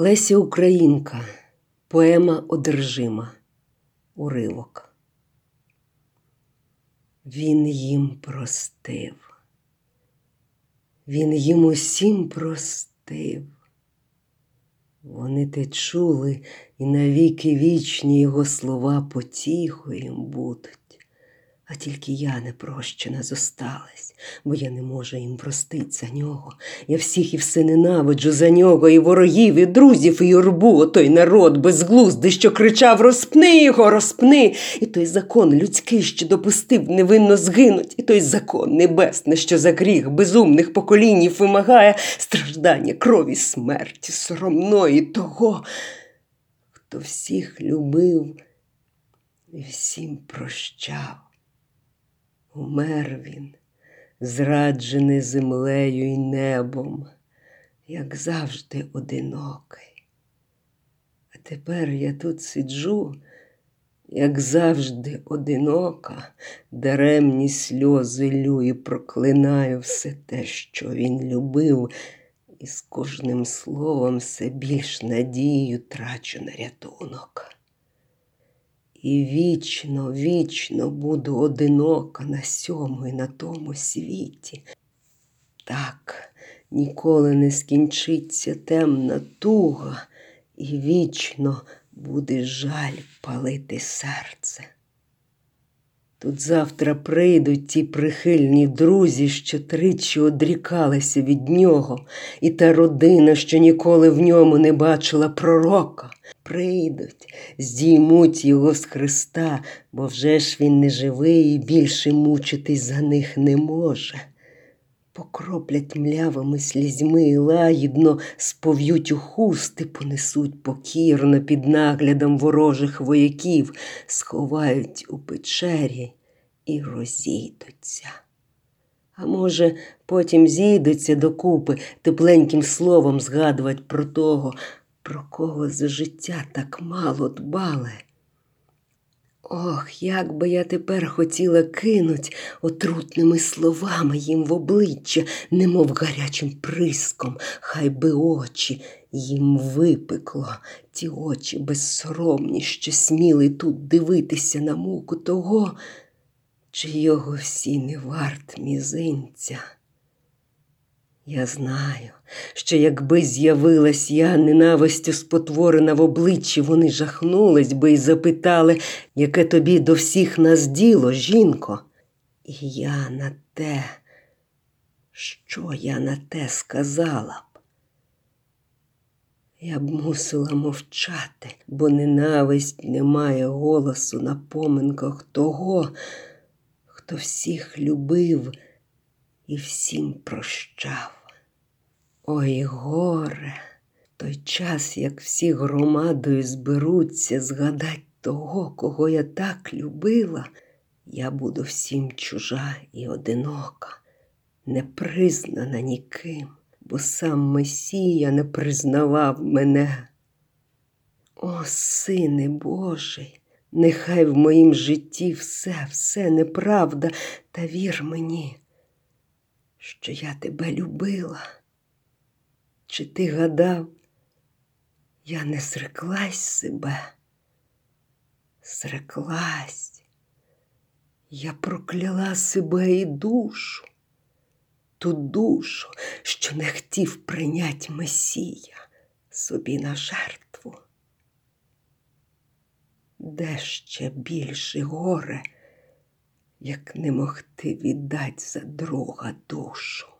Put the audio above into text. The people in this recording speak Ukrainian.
Леся Українка, поема одержима, уривок. Він їм простив, він їм усім простив. Вони те чули, і навіки вічні його слова потіхою їм будуть. А тільки я не прощена зосталась, бо я не можу їм простить за нього. Я всіх і все ненавиджу за нього, і ворогів, і друзів, і юрбу, той народ безглуздий, що кричав Розпни його, розпни. І той закон людський, що допустив невинно згинуть, і той закон небесний, що за гріх безумних поколінів вимагає страждання, крові, смерті, соромної того, хто всіх любив і всім прощав. Умер він, зраджений землею й небом, як завжди одинокий. А тепер я тут сиджу, як завжди, одинока, даремні сльози лю і проклинаю все те, що він любив, і з кожним словом все більш надію трачу на рятунок. І вічно, вічно буду одинока на сьому і на тому світі. Так ніколи не скінчиться темна туга, і вічно буде жаль палити серце. Тут завтра прийдуть ті прихильні друзі, що тричі одрікалися від нього, і та родина, що ніколи в ньому не бачила пророка. Прийдуть, здіймуть його з Христа, бо вже ж він не живий і більше мучитись за них не може. Покроплять млявими слізьми і лагідно спов'ють у хусти, понесуть покірно під наглядом ворожих вояків, сховають у печері і розійдуться. А може, потім зійдуться докупи тепленьким словом згадувати про того, про кого за життя так мало дбали. Ох, як би я тепер хотіла кинуть отрутними словами їм в обличчя, немов гарячим приском, хай би очі їм випекло, ті очі безсоромні, що сміли тут дивитися на муку того, чийого всі не варт мізинця. Я знаю, що якби з'явилась я ненавистю спотворена в обличчі, вони жахнулись би і запитали, яке тобі до всіх нас діло, жінко. І я на те, що я на те сказала б. Я б мусила мовчати, бо ненависть не має голосу на поминках того, хто всіх любив і всім прощав. Ой, горе, той час, як всі громадою зберуться, згадать того, кого я так любила, я буду всім чужа і одинока, не признана ніким, бо сам Месія не признавав мене. О, сине Божий, нехай в моїм житті все, все неправда, та вір мені, що я тебе любила. Чи ти гадав, я не зреклась себе? Зреклась, я прокляла себе і душу, ту душу, що не хотів прийнять Месія собі на жертву. Де ще більше горе, як не могти віддать за друга душу?